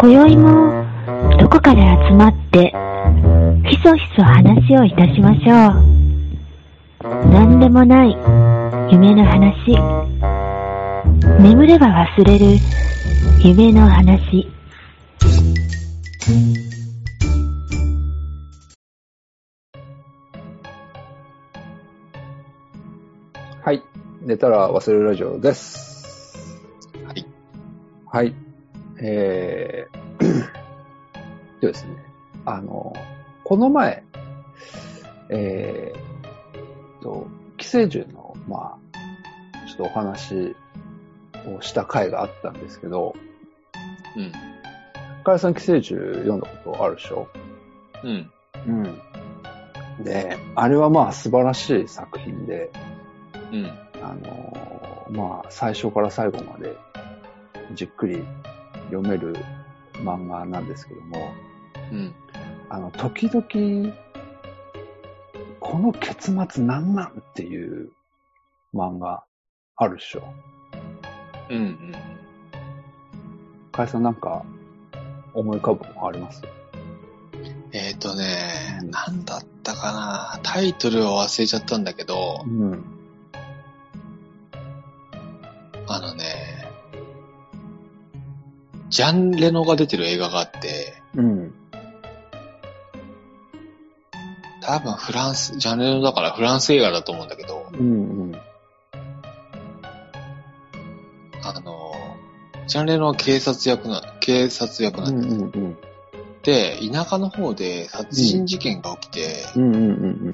今宵もどこかで集まってひそひそ話をいたしましょう。何でもない夢の話。眠れば忘れる夢の話。はい。寝たら忘れるラジオです。はい。はい。えー、でですね。あの、この前、えー、と、寄生獣の、まあ、ちょっとお話をした回があったんですけど、うん。かやさん寄生獣読んだことあるでしょ？うん。うん。で、あれはまあ素晴らしい作品で、うん。あのーまあ、最初から最後までじっくり読める漫画なんですけども、うん。あの、時々、この結末なんなんっていう漫画あるでしょ。うん。うん。かやさんなんか思い浮かぶのあります？えっ、ー、とね、なんだったかな。タイトルを忘れちゃったんだけど、うん。ジャン・レノが出てる映画があって、うん。多分フランス、ジャン・レノだからフランス映画だと思うんだけど、うん。うん。あの、ジャン・レノは警察役な、警察役なうんです。んうんで、田舎の方で殺人事件が起きて、うん。うんうん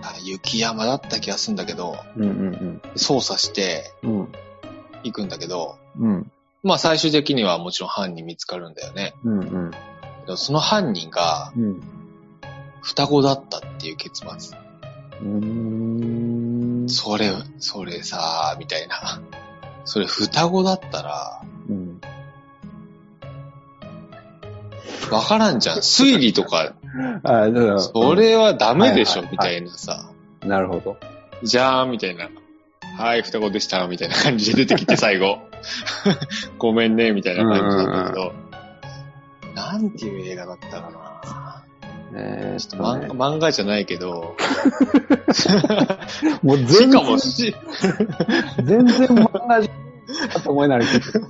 あ雪山だった気がするんだけど、うん。うんうん捜査してうん。行くんだけど、うん。まあ最終的にはもちろん犯人見つかるんだよね。うんうん。でもその犯人がうん。双子だったっていう結末。うん。それ、それさ、みたいな。それ双子だったら、うん。わからんじゃん。推理とか、あ、だからそれはダメでしょ、はいはいみたいなさ。なるほど。じゃーん、みたいな。はい、双子でした、みたいな感じで出てきて最後。ごめんね、みたいな感じだったけど。なんていう映画だったかな。えーちょっと漫画漫画じゃないけど、もうし全然かも、し、全然漫画じゃかと思えないけど。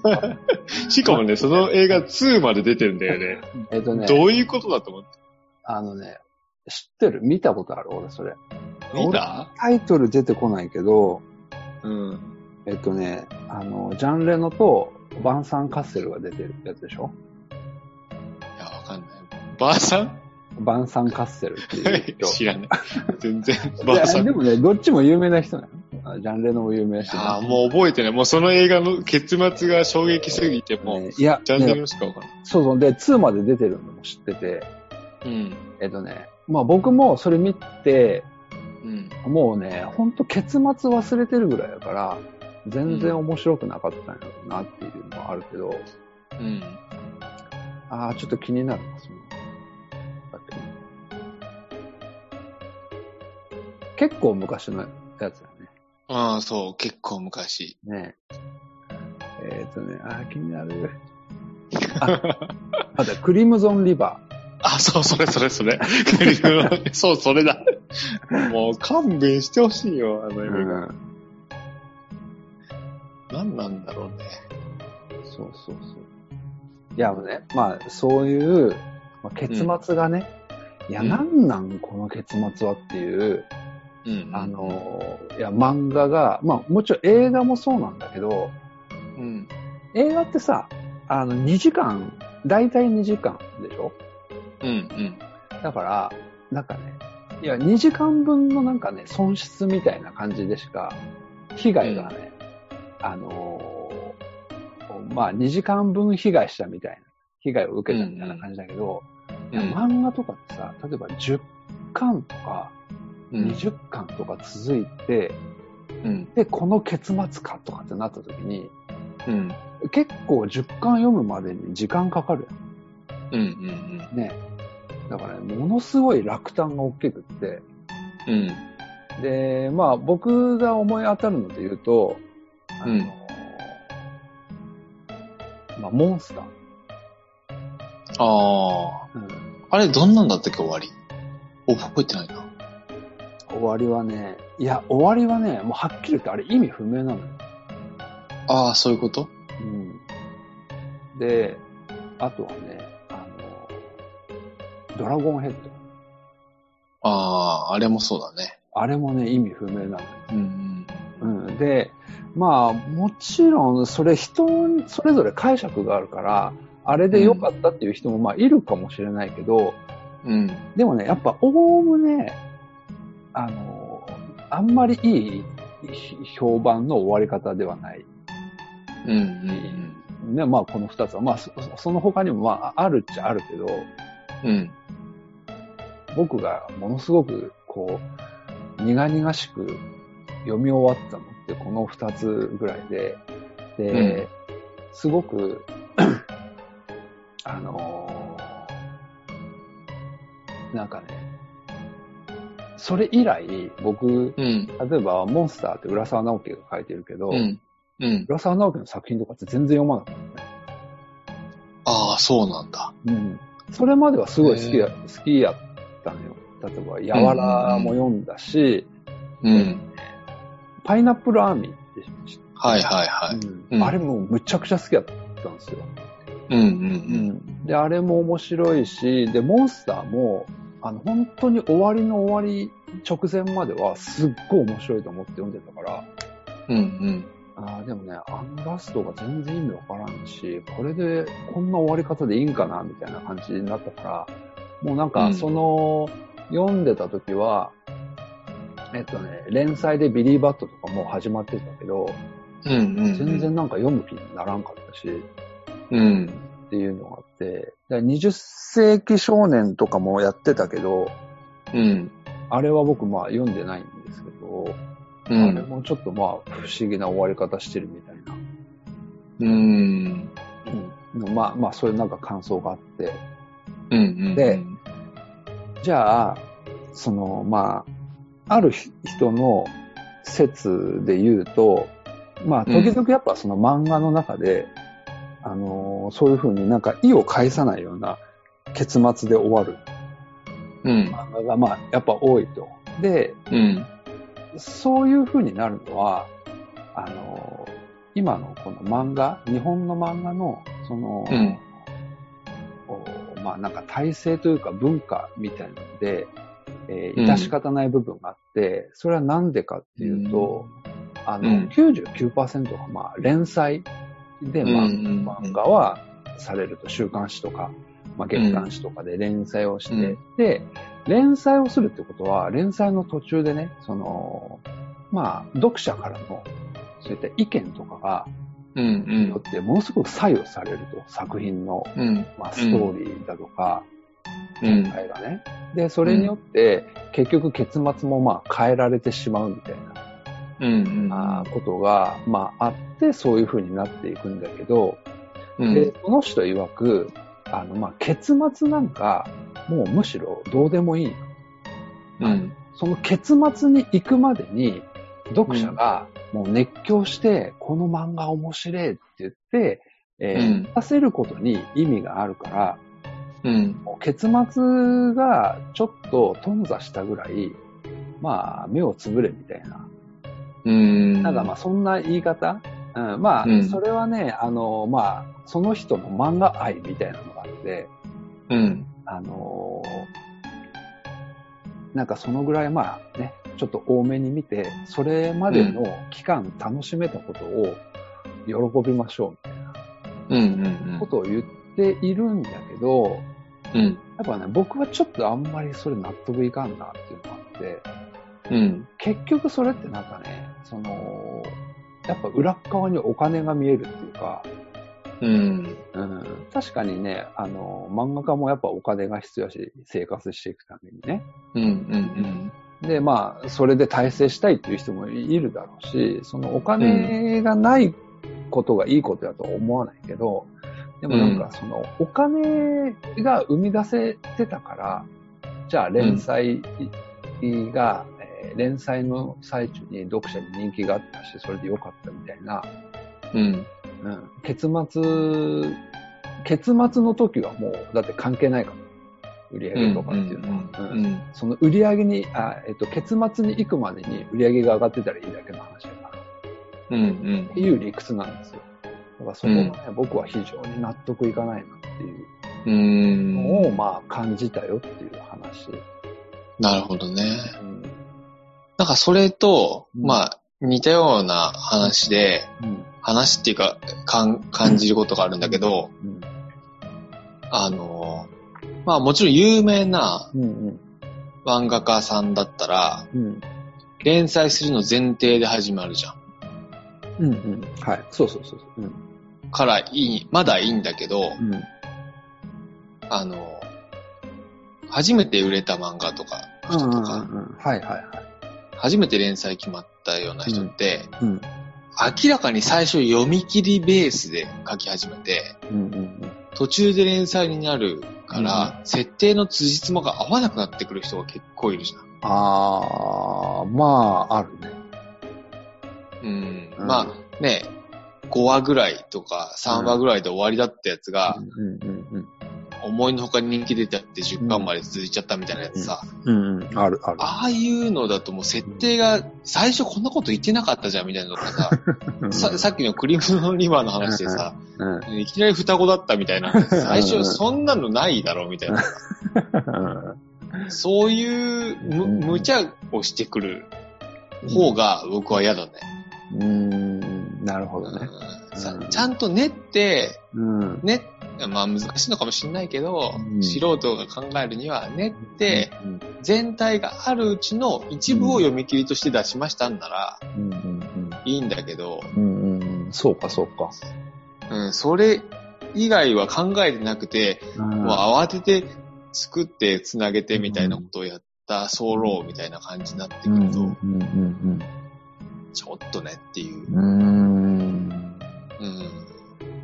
しかもね、その映画2まで出てるんだよね。えっとね、どういうことだと思って？あのね、知ってる？見たことある？俺、それ。見た？タイトル出てこないけど、うん。えっとね、あの、ジャンレノとバンサン・カッセルが出てるやつでしょ？いや、わかんない。ばあさんバンサン・カッセルっていう人。知らない。全然。いばあさん。いやでもね、どっちも有名な人なの。あジャンレノも有名だし。やもう覚えてない。もうその映画の結末が衝撃すぎて、もう、ねいや、ジャンルねのしかわかんない。そうそう。で、2まで出てるのも知ってて、うん。えっとね、まあ僕もそれ見て、うん。もうね、ほんと結末忘れてるぐらいだから、全然面白くなかったんやろうなっていうのはあるけど、うん。ああ、ちょっと気になるな、その。結構昔のやつだよね。ああ、そう、結構昔。ねえ。えっ、とね、ああ、気になる。あ、まだ、クリムゾンリバあ、そう、それそれそれ。そう、それだ。もう勘弁してほしいよ、あのー。映画。ん。何なんだろうね。そうそうそう。いや、もうね、まあ、そういう、まあ、結末がね、いや、うんなんなん、この結末はっていう、うん。あ、の、いや、漫画が、まあ、もちろん映画もそうなんだけど、うん。映画ってさ、あの、2時間、だいたい2時間でしょ？うん、うん。だから、なんかね、いや、2時間分のなんかね、損失みたいな感じでしか、被害がね、あのーまあ、2時間分被害したみたいな、被害を受けたみたいな感じだけど、いや漫画とかってさ、例えば10巻とかうん。20巻とか続いて、うん。で、この結末かとかってなった時に、うん。結構10巻読むまでに時間かかるうん。うん。やん。ね。だからね、ものすごい落胆が大きくって、うん。で、まあ僕が思い当たるので言うと、あの、うんまあモンスター。ああ。うん。あれ、どんなんだったっけ、終わり？覚えてないな。終わりはね、いや、終わりはね、もうはっきり言ってあれ意味不明なのよ。ああ、そういうこと？うん。で、あとはね、あの、ドラゴンヘッド。ああ、あれもそうだね。あれもね、意味不明なのよ。うんうん。で、まあ、もちろん、それ人、それぞれ解釈があるから、あれで良かったっていう人もまあいるかもしれないけど、うん。うん。でもね、やっぱ、おおむね、あの、あんまりいい評判の終わり方ではない。うんうんね、まあ、この二つは。まあ、そその他にも、まあ、あるっちゃあるけど、うん。うん。僕がものすごく、こう、苦々しく読み終わったのって、この二つぐらいで、で、すごく、あのーなんかね、それ以来、僕、うん。例えば、モンスターって浦沢直樹が書いてるけど、うん。うん。浦沢直樹の作品とかって全然読まなかったね。ああ、そうなんだ。うん。それまではすごい好きや、へ好きやったのよ。例えば、やわらも読んだし、うん。パイナップルアーミーって知ってはいはいはい。うんうんあれもむちゃくちゃ好きだったんですよ。うんうんうんで、あれも面白いし、で、モンスターも、あの、本当に終わりの終わり直前まではすっごい面白いと思って読んでたから、うん。うんあーでもね、あのラストが全然意味わからんし、これでこんな終わり方でいいんかなみたいな感じになったから、もうなんうんかその、読んでた時は、えっとね、連載でビリーバットとかもう始まってたけど、うん。うんうん。全然なんか読む気にならんかったし、うん。っていうのがあって、だから20世紀少年とかもやってたけど、うん。あれは僕まあ読んでないんですけど、うあれん。もちょっとまあ不思議な終わり方してるみたいな。うん。うん、まあまあそういうなんか感想があって、うんうん。でじゃあ、そのまあ、ある人の説で言うと、まあ時々やっぱその漫画の中で、あのーそういうふうになんか意を介さないような結末で終わるうん。漫画がまあやっぱ多いと。で、うん。そういう風になるのは、あの、今のこの漫画、日本の漫画の、その、うんまあなんか体制というか文化みたいなので、えーうん。致し方ない部分があって、それはなんでかっていうと、あの、うん。99%がまあ連載で、まあ漫画はされると週刊誌とか、まあ、月刊誌とかで連載をして、うん。で、連載をするってことは、連載の途中でね、その、まあ、読者からの、そういった意見とかが、うんによってものすごく左右されると、作品の、うん。まあ、ストーリーだとか、うん展開がね。で、それによって、結局結末もまあ変えられてしまうみたいうんうん。なあーことが、まああって、そういう風になっていくんだけど、うんで、その人曰く、あの、まあ、結末なんか、もうむしろどうでもいい。うん。その結末に行くまでに、読者がもう熱狂して、この漫画面白いって言って、えーうんさせることに意味があるから、うん。結末がちょっと頓挫したぐらい、まあ、目をつぶれみたいな。うん。なんかまあ、そんな言い方？うん、まあ、うんそれはね、あの、まあ、その人の漫画愛みたいなのがあって、うん。あのなんかそのぐらいまあね、ちょっと多めに見て、それまでの期間楽しめたことを喜びましょうみたいなうん。うん。ことを言っているんだけど、うん。やっぱね、僕はちょっとあんまりそれ納得いかんなっていうのがあって、うん。結局それってなんかね、その、やっぱ裏っ側にお金が見えるっていうか、うん。うん、確かにね、あの、漫画家もやっぱお金が必要だし、生活していくためにね。うん。うん。で、まあ、それで体制したいっていう人もいるだろうし、そのお金がないことがいいことだとは思わないけど、でもなんかそのお金が生み出せてたから、じゃあ連載が、えー連載の最中に読者に人気があったし、それで良かったみたいな、うん。うん、結末結末の時はもう、だって関係ないから。売り上げとかっていうのは。その売り上げに、あえっと、結末に行くまでに売り上げが上がってたらいいだけの話だから。うんうんっていう理屈なんですよ。だからそこがね、僕は非常に納得いかないなっていううん。のを、まあ感じたよっていう話。なるほどね。うん。なんかそれと、うんまあ、似たような話で、うん。話っていうか、感じることがあるんだけど、うん。あの、まあもちろん有名なうん。うん。漫画家さんだったら、うん。連載するの前提で始まるじゃん。うん。うん。はい。そうそうそうそう。うん。からいい、まだいいんだけど、うん。あの、初めて売れた漫画とか、人とか、うん。はいはいはい。初めて連載決まったような人って、うん。明らかに最初読み切りベースで書き始めて、うん。うん。途中で連載になるから、設定の辻褄が合わなくなってくる人が結構いるじゃん。あー、まあ、あるね。うん。うんまあね、5話ぐらいとか3話ぐらいで終わりだったやつが。思いのほか人気出ちゃって10巻まで続いちゃったみたいなやつさ、うん。うん。あるある。ああいうのだともう設定が最初こんなこと言ってなかったじゃんみたいなのとかさ、う んささっきのクリムのリバーの話でさ、うん。いきなり双子だったみたいな、最初そんなのないだろうみたいな、そういう無茶をしてくる方が僕は嫌だね。うん。なるほどね。うんちゃんと練って、うん。ね、まあ難しいのかもしれないけど、うん素人が考えるには練って、うん、全体があるうちの一部を読み切りとして出しましたんなら。いいんだけど、うん。うん。うん。そうか、そうか。うん、それ以外は考えてなくて、うんもう慌てて作って繋げてみたいなことをやったソロみたいな感じになってくると。ちょっとねっていう。うん。うん。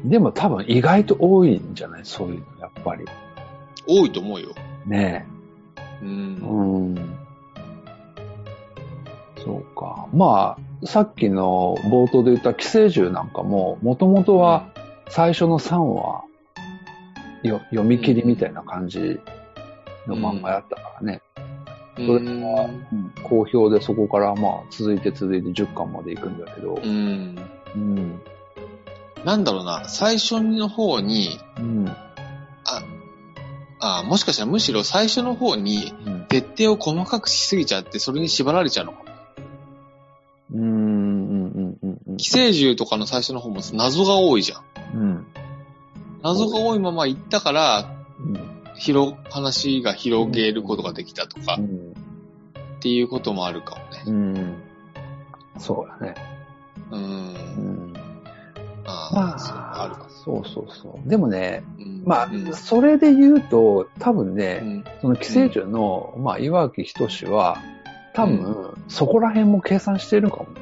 うん。でも多分意外と多いんじゃない？そういうの、やっぱり。多いと思うよ。ねう。え。うんん。そうか。まあ、さっきの冒頭で言った寄生獣なんかも、もともとは最初の3話、よ読み切りみたいな感じの漫画やったからね。うそれはん。好評でそこからまあ続いて続いて10巻まで行くんだけど。うん。うん。なんだろうな、最初の方に、うん。あ、あもしかしたらむしろ最初の方に、うん。設定を細かくしすぎちゃって、それに縛られちゃうのかも。うん。うん。うん。うん。うん。寄生獣とかの最初の方も謎が多いじゃん。うん。謎が多いまま行ったから、うん。広、話が広げることができたとか、っうん。ていうこともあるかもね。うん。そうだね。う。うんん。ああ、まそう、あるかあ、そうそうそう。でもね、も。うんまあうん、それで言うと、多分うね、んその寄生獣の、まあ、岩木仁は、多分、そこら辺も計算してるかもね。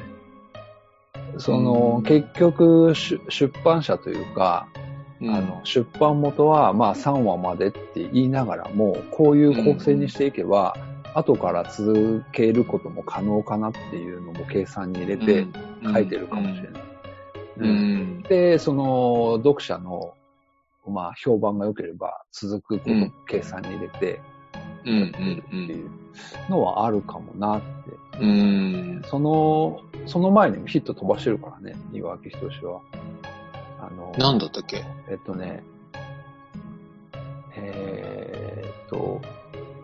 その、うん結局、出出版社というか、うんあの、出版元は、まあ、3話までって言いながらも、こういう構成にしていけば、後から続けることも可能かなっていうのも計算に入れて書いてるかもしれない。で、その、読者の、まあ、評判が良ければ続くことも計算に入れて、うん。やってるっていうのはあるかもなって。うん。うん。その、その前にもヒット飛ばしてるからね、岩木仁は。あの、なんだったっけ？えっとね、えーっと、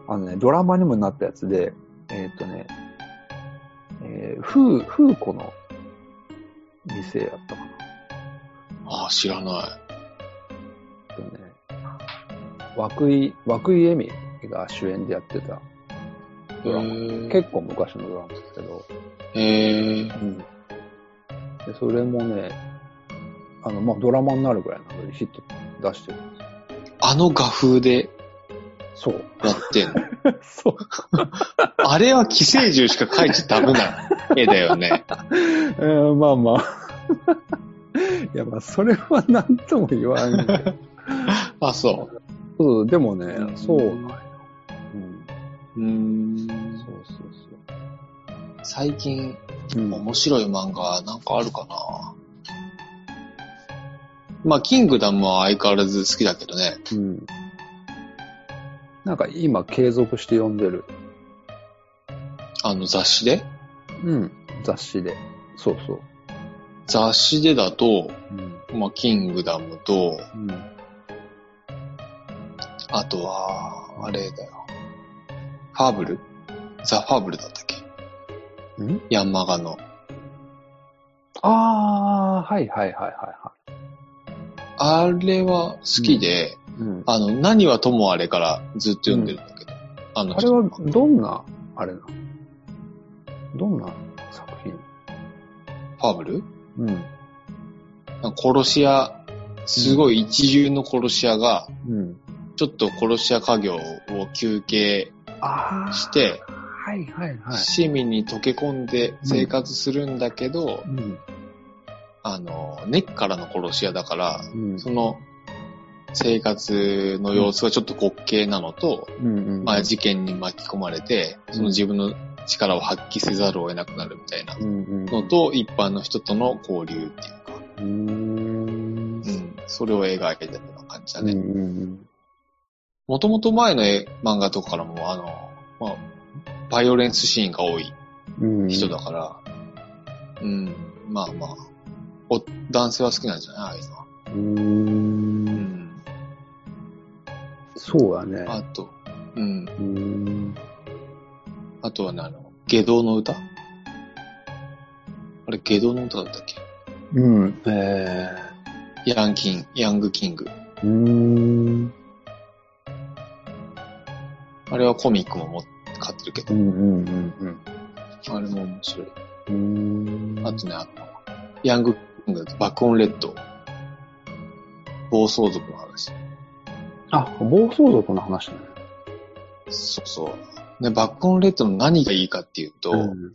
あのね、ドラマにもなったやつで、えーっとね、えー、ふう、ふうこの店やったかな。ああ、知らない。えっとね、涌井、涌井絵美が主演でやってたドラマ。へ結構昔のドラマですけど、え。うん。で、それもね、あの、まあ、ドラマになるぐらいなのでヒット出してるんですよ。あの画風でそう。やってんの？そう。あれは寄生獣しか描いちゃダメな絵だよね。えーまあまあ。いや、まあ、それは何とも言わんけど。あ、そう。そう、でもねう、んそうなんよ。うん。うーん。そうそう最近、そう。うん。面白い漫画なんかあるかな？まあ、キングダムは相変わらず好きだけどね。うん。なんか今継続して読んでる。あの雑誌で？うん。雑誌で。そうそう。雑誌でだと、うん。まあ、キングダムと、うん。あとは、あれだよ。ファーブル？ザ・ファーブルだったっけ？ん？ヤンマガの。あー、はいはいはいはいはあれは好きで、い。うん。あの、何はともあれからずっと読んでるんだけど。あのあれはどんな、あれなどんな作品？ファーブル？うん。殺し屋、すごい一流の殺し屋が、うん。ちょっと殺し屋家業を休憩。して、はいはいはい。市民に溶け込んで生活するんだけど、うん。あの、根っからの殺し屋だから、うん。その生活の様子がちょっと滑稽なのと、うんうん。まあ事件に巻き込まれて、その自分の力を発揮せざるを得なくなるみたいなうんうん。のと、一般の人との交流っていうか、うーん。うん、それを描いてるような感じだね。うんうんもともと前の絵漫画とかからも、あの、まあ、バイオレンスシーンが多いうん。人だから、うん、まあまあ、お、男性は好きなんじゃないああいうのは。うー。うんん。そうだね。あと、うん。うーん。あとはね、あの、下道の歌あれ、下道の歌だったっけ？うん。えヤンキン、ヤングキング。ー。うーん。あれはコミックも持っ買ってるけど、うんうんうんあれも面白い。うん。うーん。あとね、あの、ヤングキングだと爆音レッド。暴走族の話。あ、暴走族の話ね。そうそう。で、爆音レッドの何がいいかっていうと、うん。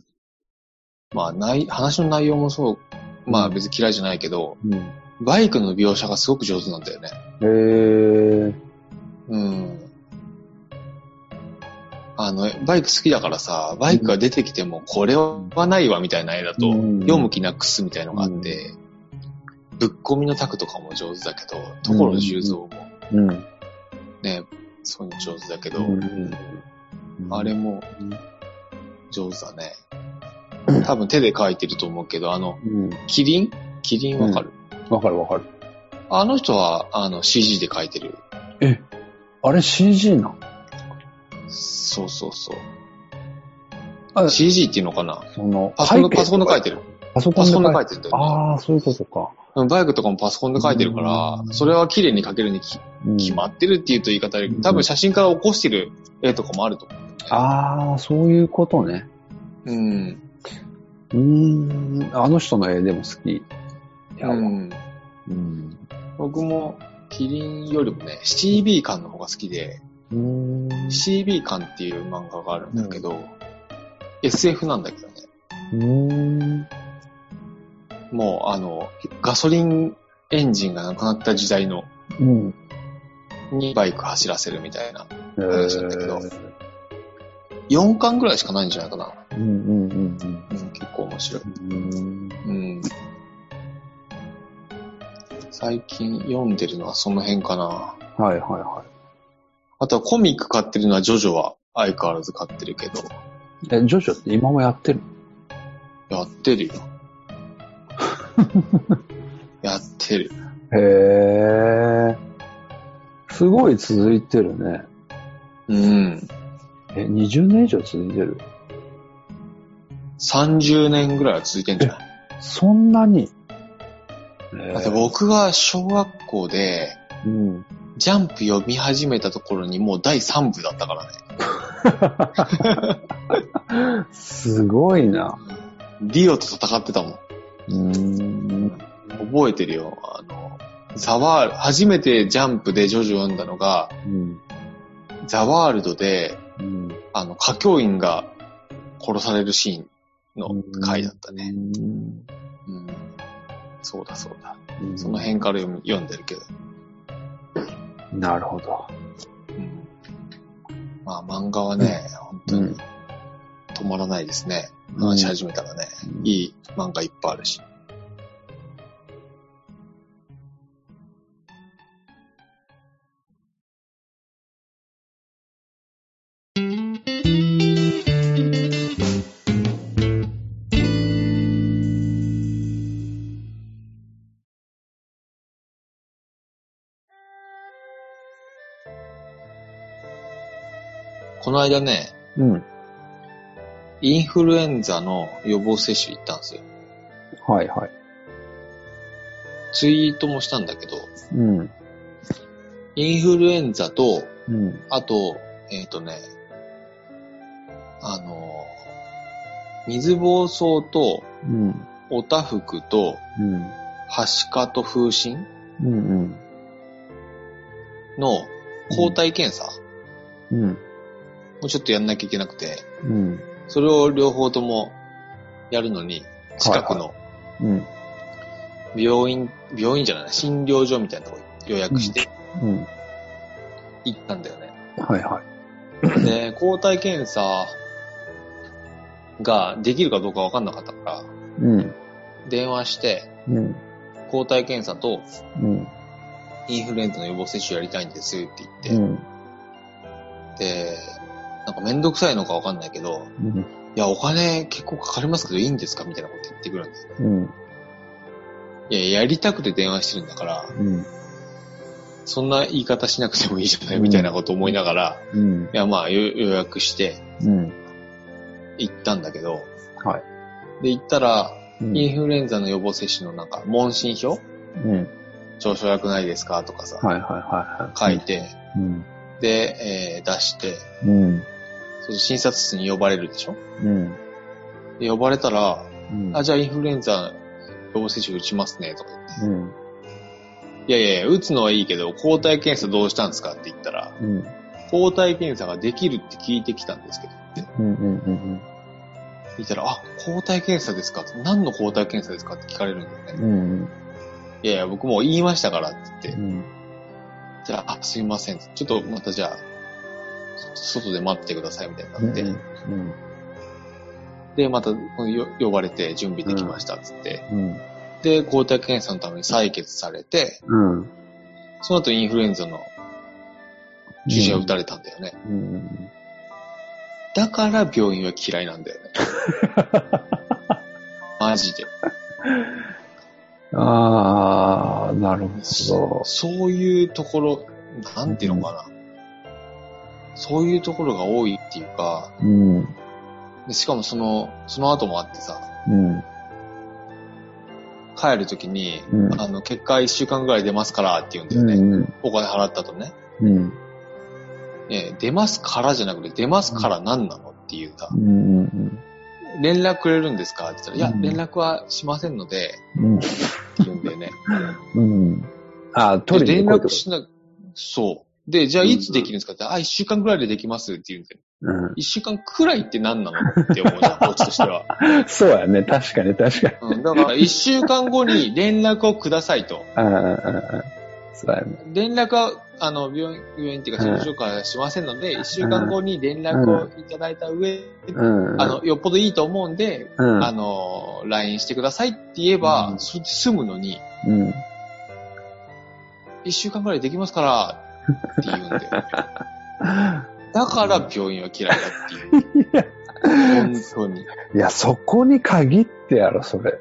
まあ、ない、話の内容もそう、まあ別に嫌いじゃないけど、うん。バイクの描写がすごく上手なんだよね。へー。うん。あの、バイク好きだからさ、バイクが出てきても、これはないわみたいな絵だと、うん読む気なくすみたいのがあって、ぶっ込みのタクとかも上手だけど、所重蔵もうん。ね、そういうの上手だけど、うんあれも上手だね。多分手で描いてると思うけど、あの、うん。キリン？キリンわかる、わかるわかる。あの人は、あの、CG で描いてる。え、あれ CG なんそうそうそう。あ CG っていうのかな？その、パソコンで、背景パソコンで描いてる。パソコンでで書いてる。ああ、そういうことか。バイクとかもパソコンで描いてるからう、んそれは綺麗に描けるにきうん決まってるっていうと言い方でうん、多分写真から起こしてる絵とかもあると思う。ああ、そういうことね。うん。うーん、あの人の絵でも好き。いや、ううん。ん。僕も、キリンよりもね、CB 館の方が好きで。CB 館っていう漫画があるんだけど、SF なんだけどね。もう、あの、ガソリンエンジンがなくなった時代の、うん。にバイク走らせるみたいな。え話なんだけどー4巻ぐらいしかないんじゃないかな。うんうんうんうん、結構面白い。うん。うーんうん。最近読んでるのはその辺かな。はいはいはあとはコミック買ってるのはジョジョは相変わらず買ってるけど、い。え、ジョジョって今もやってるやってるよ。やってる。へえ。すごい続いてるね。うん。え、20年以上続いてる？30年ぐらいは続いてんじゃないそんなに？えだって僕が小学校で、うん。ジャンプ読み始めたところにもう第3部だったからね。すごいな。リオと戦ってたもん。うーん。覚えてるよ。あの、ザワール、初めてジャンプでジョジョ読んだのが、うん。ザワールドで、うん。あの、歌教員が殺されるシーンの回だったね。うん。うん。そうだそうだ。うんその辺から読んでるけど。なるほど。うん。まあ漫画はね、本当にうん止まらないですね。話し始めたらね、うん、いい漫画いっぱいあるし。この間ね、うん。インフルエンザの予防接種行ったんですよ。はいはい。ツイートもしたんだけど、うん。インフルエンザと、うん。あと、えっ、とね、あの、水疱瘡と、うん。おたふくと、うん。はしかと風疹うん。うん。の抗体検査うん。もちょっとやんなきゃいけなくて、うん。それを両方ともやるのに、近くのうん。病院、病院じゃない、診療所みたいなとこ予約してうん。行ったんだよね。はいはい。で、抗体検査ができるかどうかわかんなかったから、うん。電話して、うん。抗体検査とうん。インフルエンザの予防接種やりたいんですって言って、うん。で、なんかめんどくさいのかわかんないけど、うん。いや、お金結構かかりますけどいいんですかみたいなこと言ってくるんですよ。うん。いや、やりたくて電話してるんだから、うん。そんな言い方しなくてもいいじゃないみたいなこと思いながら、うん。いや、まあ予予約してうん。行ったんだけど、はい。で、行ったら、うん。インフルエンザの予防接種のなんか、問診票？うん。調子悪くないですか？とかさ、はいはいはいはい。書いて、うん。で、えー出して、うん。そう診察室に呼ばれるでしょ？うん。で呼ばれたら、うん。あ、じゃあインフルエンザ予防接種打ちますね、とか言って。うん。いやいやいや、打つのはいいけど、抗体検査どうしたんですかって言ったら、うん。抗体検査ができるって聞いてきたんですけど、ってうん。うん。うん。言ったら、あ、抗体検査ですか？何の抗体検査ですかって聞かれるんだよね。うん。いやいや、僕もう言いましたからって言って、うん。じゃあ、あ、すいません。ちょっとまたじゃあ、そ外で待っててくださいみたいになって、うん。で、またよ呼ばれて準備できましたっつって、うん。で、抗体検査のために採血されて、うん。その後インフルエンザの注射を打たれたんだよね。うん。だから病院は嫌いなんだよね。マジで。ああ、なるほど。そういうところ、なんていうのかな。そういうところが多いっていうか、うん。でしかもその、その後もあってさ、うん。帰るときに、うんあの、結果1週間ぐらい出ますからって言うんだよね。うん。お金払ったとね。うん。ね出ますからじゃなくて、出ますから何なのっていうさ、うん。連絡くれるんですかって言ったら、いや、うん連絡はしませんので、うん。って言うんだよね。うん。あ、で取りに連絡しな、そう。で、じゃあいつできるんですかって、あ、一週間くらいでできますって言うんだよ。うん。一週間くらいって何なのって思うじゃん、こっちとしては。そうやね。確かに確かに。うん、だから一週間後に連絡をくださいと。ああ、ああ、そうやね。連絡は、あの、病院、病院っていうか、診療所からしませんので、一週間後に連絡をいただいた上、うん。あの、よっぽどいいと思うんで、うん。あの、LINE してくださいって言えば、うんそれで済むのに、うん。一週間くらいできますから、って言うんだよね。だから病院は嫌いだっていう。本当に。いや、そこに限ってやろ、それ。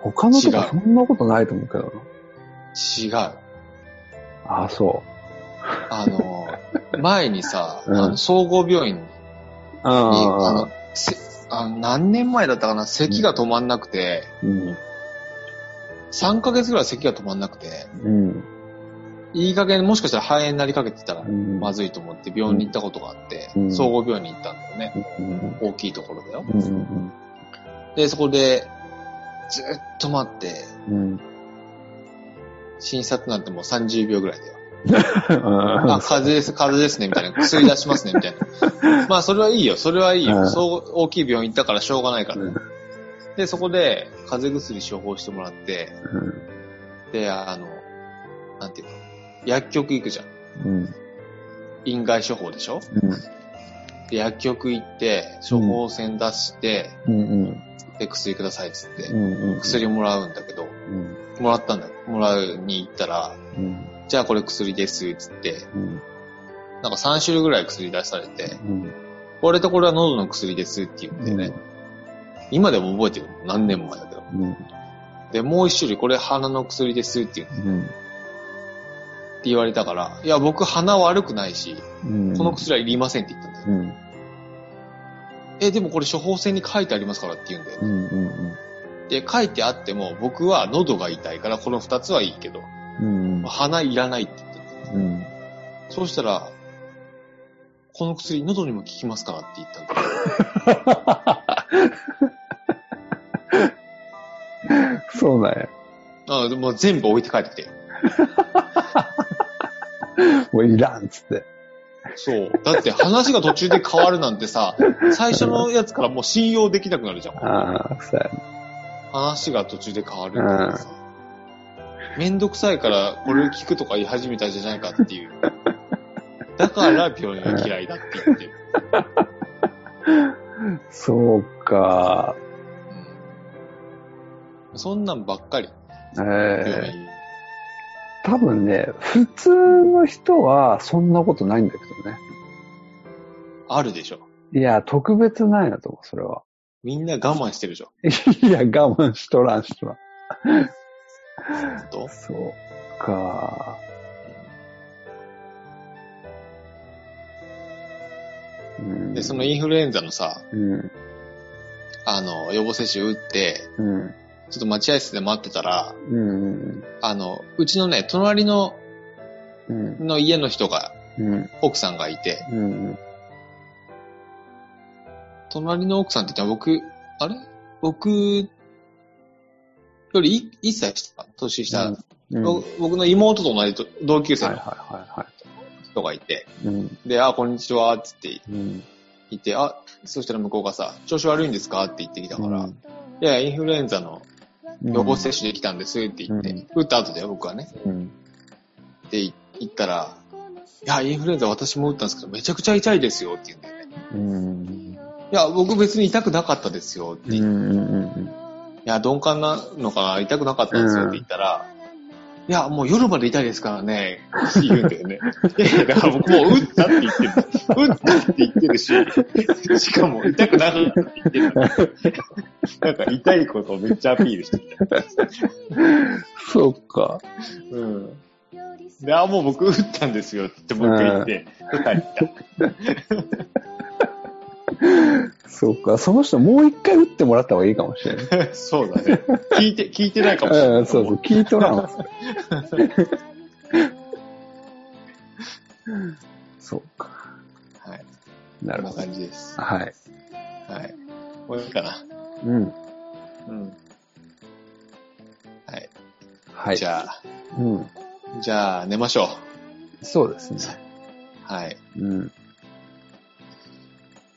他のとこそんなことないと思うけどな。違う。ああ、そあの、前にさ、うんあの総合病院に、あの、せあの何年前だったかな、咳が止まんなくて、うん。3ヶ月ぐらい咳が止まんなくて、うん。いい加減もしかしたら肺炎になりかけてたらうん。まずいと思って病院に行ったことがあって、うん総合病院に行ったんだよね。うん。大きいところだよ。うん。うん。で、そこで、ずっと待って、うん。診察なんてもう30秒ぐらいだよ。ああ、風邪です、風邪ですね、みたいな。薬出しますね、みたいな。まあ、それはいいよ、それはいいよ。うんそう、大きい病院行ったからしょうがないから。うんで、そこで、風邪薬処方してもらって、で、あの、なんていうの、薬局行くじゃん。うん。院外処方でしょ？で、薬局行って、処方箋出して、うん。うん。で、薬くださいっつって、うん。薬もらうんだけど、うん。もらったんだ。もらうに行ったら、うん。じゃあこれ薬です、つって、うん。なんか3種類ぐらい薬出されて、うん。これとこれは喉の薬ですって言うんでね。今でも覚えてる。何年も前だけど。うん。で、もう一種類、これ鼻の薬ですって言うってうん。言われたから、いや、僕鼻悪くないし、うん。この薬はいりませんって言ったんだうん。え、でもこれ処方箋に書いてありますからって言うんだよね。うん。うん。で、書いてあっても、僕は喉が痛いからこの二つはいいけど、うん。鼻いらないって言ってるうん。そうしたら、この薬喉にも効きますからって言ったんだ そうなんや。あでも全部置いて帰ってきて。もういらんっつって。そう。だって話が途中で変わるなんてさ、最初のやつからもう信用できなくなるじゃん。ああ、そうやね。話が途中で変わるなんてさ。めんどくさいからこれ聞くとか言い始めたじゃないかっていう。だから病院は嫌いだって言ってる。そうか。うんそんなんばっかり。え病え院。多分ね、普通の人はそんなことないんだけどね。あるでしょ。いや、特別ないなと思う、それは。みんな我慢してるじゃん。いや、我慢しとらんしとらん。とそうか。うんで、そのインフルエンザのさ、うん。あの、予防接種打って、うん。ちょっと待合室で待ってたら、うん。あの、うちのね、隣の、うん。の家の人が、うん。奥さんがいて、うん。隣の奥さんって言ったら僕、あれ？僕より1歳下、年下、うん。ぼ僕の妹と同じと同級生はいの人がいて。で、あ、こんにちは、つってうん。言って、あ、そしたら向こうがさ、調子悪いんですか？って言ってきたから、いや、インフルエンザの予防接種できたんですって言って、うん打った後だよ、僕はね。うん。って言ったら、いや、インフルエンザ私も打ったんですけど、めちゃくちゃ痛いですよって言うんだよね。うん。いや、僕別に痛くなかったですよって言って。いや、鈍感なのかな痛くなかったんですよって言ったら、いや、もう夜まで痛いですからね、言うんだよね。いやいや、だから僕もう打ったって言ってる。打ったって言ってるし、しかも痛くなかって言ってる。なんか痛いことをめっちゃアピールしてきた。そうか。うん。で、あ、もう僕打ったんですよって僕言って、帰った。そうか。その人もう一回打ってもらった方がいいかもしれない。そうだね。聞いて、聞いてないかもしれない。うん、そうそう。聞いとらんわ。そうか。はい。なるほど。こんな感じです。はい。はい。もういいかな。うん。うん。はい。はい。じゃあ、うん。じゃあ寝ましょそうですね。う。はい。うん。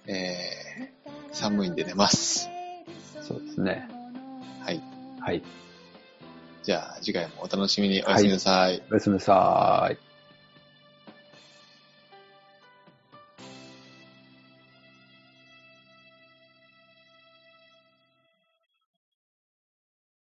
えー、寒いんで寝ます。そうですね。はい。はい。じゃあ次回もお楽しみにおやすみなさい。おやすみなさーい。